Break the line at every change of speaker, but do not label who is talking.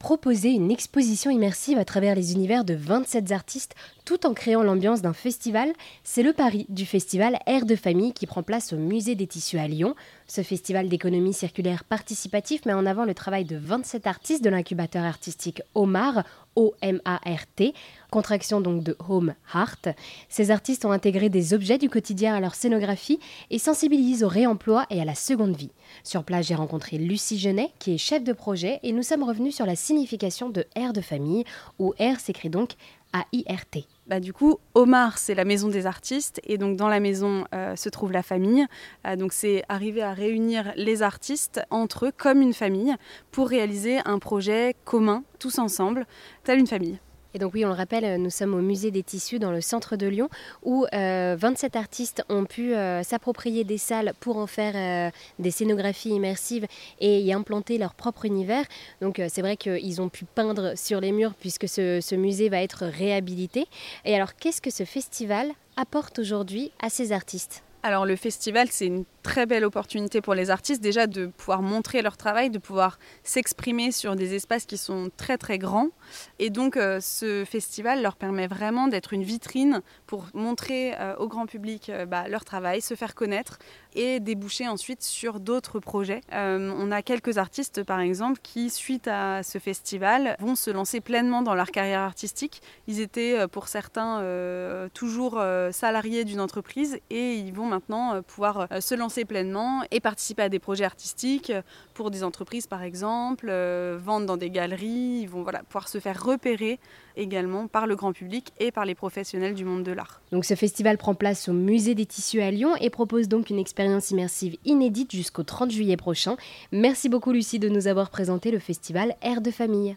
proposer une exposition immersive à travers les univers de 27 artistes tout en créant l'ambiance d'un festival. C'est le pari du festival Air de famille qui prend place au musée des tissus à Lyon. Ce festival d'économie circulaire participatif met en avant le travail de 27 artistes de l'incubateur artistique Omar, O-M-A-R-T, contraction donc de Home Heart. Ces artistes ont intégré des objets du quotidien à leur scénographie et sensibilisent au réemploi et à la seconde vie. Sur place, j'ai rencontré Lucie Genet, qui est chef de projet, et nous sommes revenus sur la signification de R de famille, où R s'écrit donc a-I-R-T.
Bah, du coup, Omar, c'est la maison des artistes, et donc dans la maison euh, se trouve la famille. Euh, donc c'est arriver à réunir les artistes entre eux comme une famille pour réaliser un projet commun, tous ensemble, telle une famille.
Et donc oui, on le rappelle, euh, nous sommes au musée des tissus dans le centre de Lyon où 27 euh, artistes ont pu euh, s'approprier des salles pour en faire des scénographies immersives et y implanter leur propre univers. Donc c'est vrai qu'ils ont pu peindre sur les murs puisque ce musée va être réhabilité. Et alors qu'est-ce que ce festival apporte aujourd'hui à ces artistes?
Alors le festival, c'est une très belle opportunité pour les artistes déjà de pouvoir montrer leur travail, de pouvoir s'exprimer sur des espaces qui sont très très grands. Et donc euh, ce festival leur permet vraiment d'être une vitrine pour montrer euh, au grand public euh, bah, leur travail, se faire connaître et déboucher ensuite sur d'autres projets. on a quelques artistes par exemple qui suite à ce festival vont se lancer pleinement dans leur carrière artistique. Ils étaient pour certains toujours salariés d'une entreprise et ils vont maintenant euh, pouvoir euh, se lancer pleinement et participer à des projets artistiques euh, pour des entreprises par exemple, vendre dans des galeries, ils vont voilà, pouvoir se faire repérer également par le grand public et par les professionnels du monde de l'art.
Donc ce festival prend place au Musée des Tissus à Lyon et propose donc une expérience immersive inédite jusqu'au 30 juillet prochain. Merci beaucoup Lucie de nous avoir présenté le festival Air de famille.